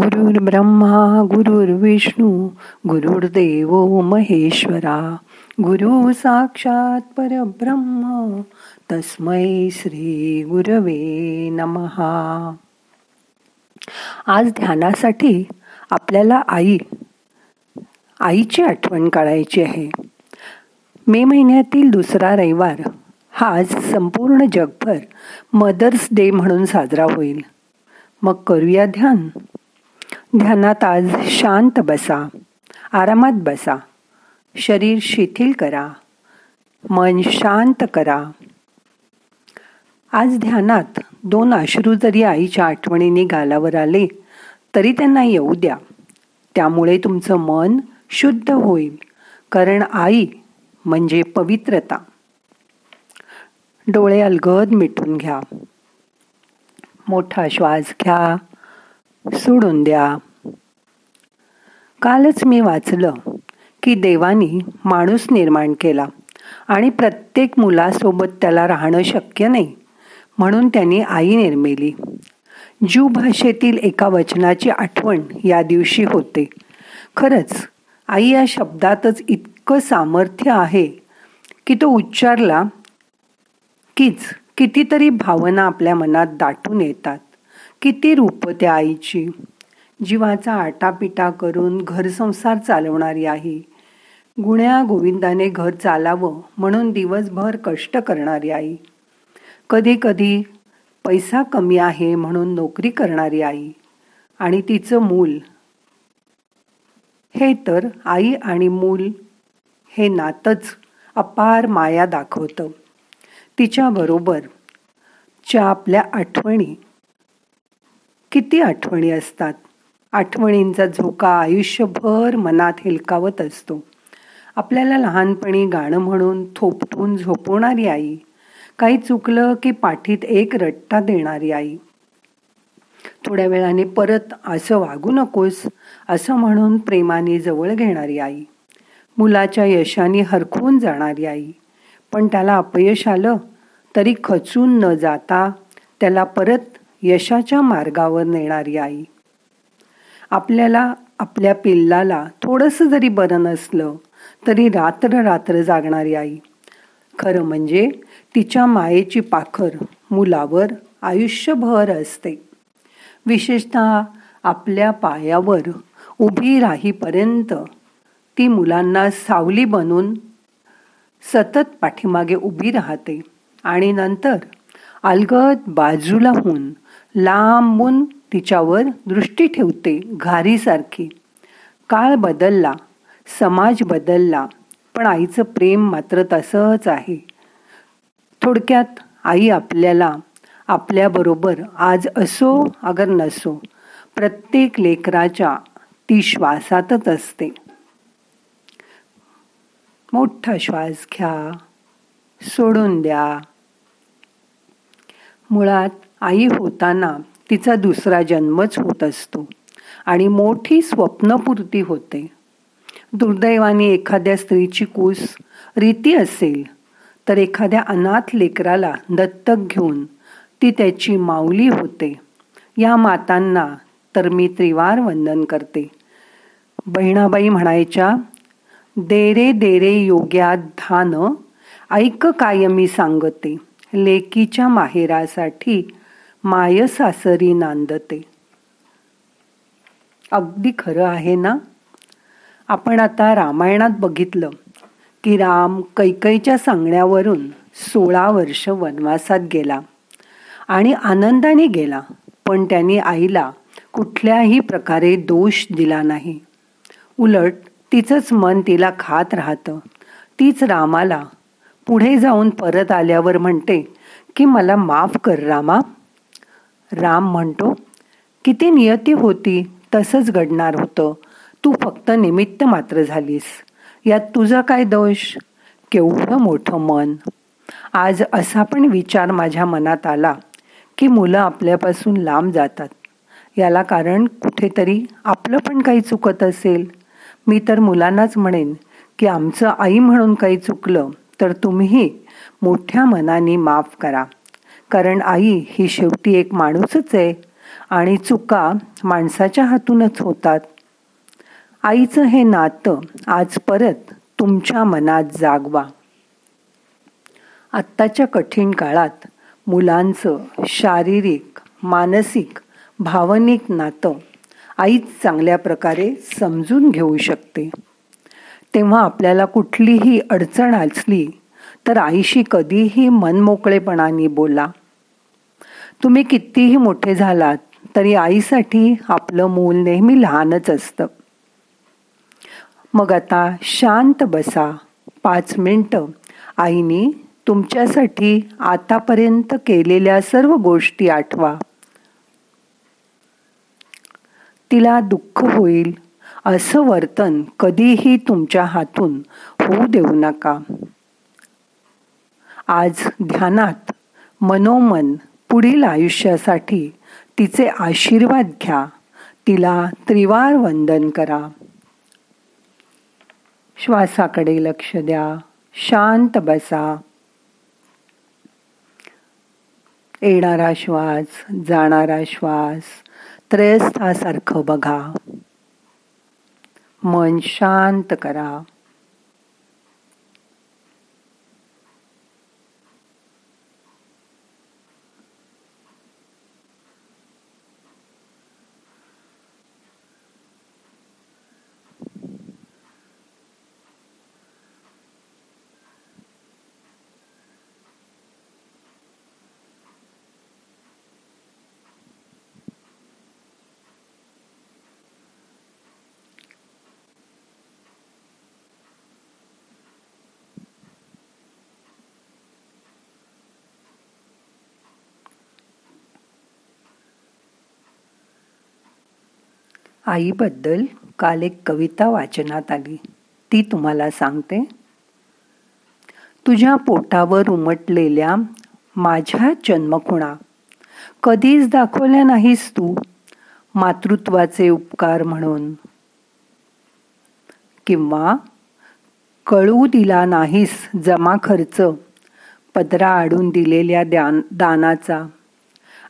गुरुर् ब्रह्मा गुरुर्विष्णू गुरुर्देव महेश्वरा. गुरु साक्षात परब्रह्म तस्मै श्री गुरवे नमहा आज ध्यानासाठी आपल्याला आई आईची आठवण काढायची आहे. मे महिन्यातील दुसरा रविवार हा आज संपूर्ण जगभर मदर्स डे म्हणून साजरा होईल. मग करूया ध्यान. ध्यानात आज शांत बसा आरामात बसा शरीर शिथिल करा मन शांत करा. आज ध्यानात दोन अश्रू जरी आईच्या आठवणीने गालावर आले तरी त्यांना येऊ द्या. त्यामुळे तुमचं मन शुद्ध होईल कारण आई म्हणजे पवित्रता. डोळे अलगद मिटून घ्या. मोठा श्वास घ्या. सोडून द्या. कालच मी वाचलं की देवानी माणूस निर्माण केला आणि प्रत्येक मुलासोबत त्याला राहणं शक्य नाही म्हणून त्यांनी आई निर्मिली. जू भाषेतील एका वचनाची आठवण या दिवशी होते. खरंच आई या शब्दातच इतकं सामर्थ्य आहे की तो उच्चारला कीच कितीतरी भावना आपल्या मनात दाटून येतात. किती रूप त्या आईची? जीवाचा आटापिटा करून घर संसार चालवणारी आई गुण्या गोविंदाने घर चालावं म्हणून दिवसभर कष्ट करणारी आई. कधी कधी पैसा कमी आहे म्हणून नोकरी करणारी आई. आणि तिचं मूल. हे तर आई आणि मूल हे नातच अपार माया दाखवतं. तिच्याबरोबर च्या आपल्या आठवणी किती आठवणी असतात. आठवणींचा झोका आयुष्यभर मनात हेलकावत असतो. आपल्याला लहानपणी गाणं म्हणून थोपटून झोपवणारी आई काही चुकलं की पाठीत एक रट्टा देणारी आई. थोड्या वेळाने परत असं वागू नकोस असं म्हणून प्रेमाने जवळ घेणारी आई. मुलाच्या यशाने हरखून जाणारी आई. पण त्याला अपयश आलं तरी खचून न जाता त्याला परत यशाच्या मार्गावर नेणारी आई. आपल्याला आपल्या पिल्लाला थोडंसं जरी बरं नसलं तरी रात्र रात्र जागणारी आई. खरं म्हणजे तिच्या मायेची पाखर मुलावर आयुष्यभर असते. विशेषतः आपल्या पायावर उभी राहीपर्यंत ती मुलांना सावली बनून सतत पाठीमागे उभी राहते आणि नंतर अलगद बाजूला होऊन लांबून तिच्यावर दृष्टी ठेवते घारीसारखी. काळ बदलला समाज बदलला पण आईचं प्रेम मात्र तसंच आहे. थोडक्यात आई आपल्याला आपल्याबरोबर आज असो अगर नसो प्रत्येक लेकराच्या ती श्वासातच असते. मोठा श्वास घ्या सोडून द्या. मुळात आई होताना तिचा दुसरा जन्मच होत असतो आणि मोठी स्वप्नपूर्ती होते. दुर्दैवाने एखाद्या स्त्रीची कूस रीती असेल तर एखाद्या अनाथ लेकराला दत्तक घेऊन ती त्याची माऊली होते. या मातांना तर मी त्रिवार वंदन करते. बहिणाबाई म्हणायच्या देरे देरे योग्यात धान ऐक कायमी सांगते. लेकीच्या माहेरासाठी माय सासरी नांदते. अगदी खरं आहे ना? आपण आता रामायणात बघितलं की राम कैकईच्या सांगण्यावरून सोळा वर्ष वनवासात गेला आणि आनंदाने गेला पण त्यांनी आईला कुठल्याही प्रकारे दोष दिला नाही. उलट तिचंच मन तिला खात राहतं. तीच रामाला पुढे जाऊन परत आल्यावर म्हणते की मला माफ कर रामा राम म्हणतो किती नियती होती तसंच घडणार होतं. तू फक्त निमित्त मात्र झालीस. यात तुझा काय दोष? केवढं मोठं मन. आज असा पण विचार माझ्या मनात आला की मुलं आपल्यापासून लांब जातात. याला कारण कुठेतरी आपलं पण काही चुकत असेल. मी तर मुलांनाच म्हणेन की आमचं आई म्हणून काही चुकलं तर तुम्हीही मोठ्या मनाने माफ करा. कारण आई ही शेवटी एक माणूसच आहे आणि चुका माणसाच्या हातूनच होतात. आईचं हे नातं आज परत तुमच्या मनात जागवा. आत्ताच्या कठीण काळात मुलांचं शारीरिक मानसिक भावनिक नातं आईच चांगल्या प्रकारे समजून घेऊ शकते. तेव्हा आपल्याला कुठलीही अडचण असली तर आईशी कधीही मनमोकळेपणाने बोला. तुम्ही कितीही मोठे झालात तरी आईसाठी आपलं मूल नेहमी लहानच असतं. मग आता शांत बसा. पाच मिनटं. आईने तुमच्यासाठी आतापर्यंत केलेल्या सर्व गोष्टी आठवा. तिला दुःख होईल. असं वर्तन कधीही तुमच्या हातून होऊ देऊ नका. आज ध्यानात मनोमन पुढील आयुष्यासाठी तिचे आशीर्वाद घ्या. तिला त्रिवार वंदन करा. श्वासाकडे लक्ष द्या. शांत बसा. येणारा श्वास जाणारा श्वास त्रयस्थासारखं बघा. मन शांत करा. आईबद्दल काल एक कविता वाचनात आली. ती तुम्हाला सांगते. तुझ्या पोटावर उमटलेल्या माझ्या जन्मखुणा. कधीच दाखवल्या नाहीस तू मातृत्वाचे उपकार म्हणून. किंवा कळू दिला नाहीस जमा खर्च पदरा आडून दिलेल्या दानाचा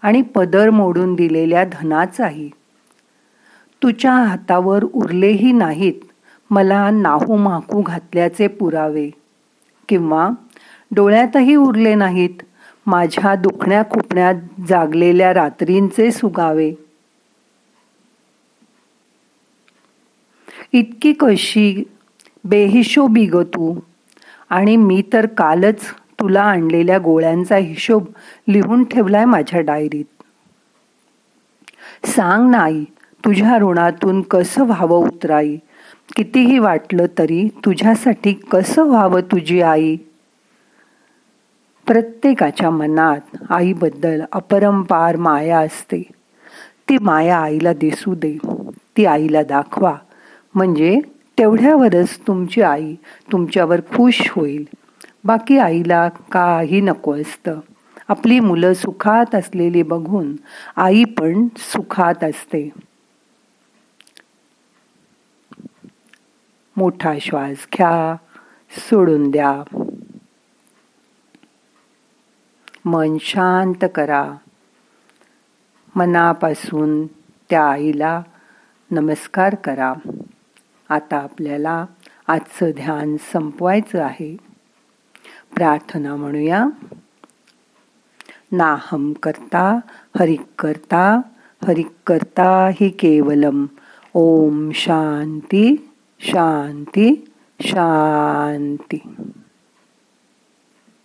आणि पदर मोडून दिलेल्या धनाचाही. तुझ्या हातावर उरलेही नाहीत. मला नाहू माकू घातल्याचे पुरावे. किंवा डोळ्यातही उरले नाहीत. माझ्या दुखण्या खुपण्यात जागलेल्या रात्रींचे सुगावे. इतकी कशी बेहिशोबी ग तू. आणि मी तर कालच तुला आणलेल्या गोळ्यांचा हिशोब लिहून ठेवलाय माझ्या डायरीत. सांग नाही तुझ्या ऋणातून कसं व्हावं उतराई? कितीही वाटलं तरी तुझ्यासाठी कसं व्हावं तुझी आई? प्रत्येकाच्या मनात आईबद्दल अपरंपार माया असते. ती माया आईला दिसू दे. ती आईला दाखवा. म्हणजे तेवढ्यावरच तुमची आई तुमच्यावर खुश होईल. बाकी आईला काही नको असतं. आपली मुलं सुखात असलेली बघून आई पण सुखात असते. मोठा श्वास घ्या सोडून द्या. मन शांत करा. मनापासून त्या आईला नमस्कार करा. आता आपल्याला आजचं ध्यान संपवायचं आहे. प्रार्थना म्हणूया. नाहम करता हरिक करता हरिक करता हि केवलम. ओम शांती. शांती शांती.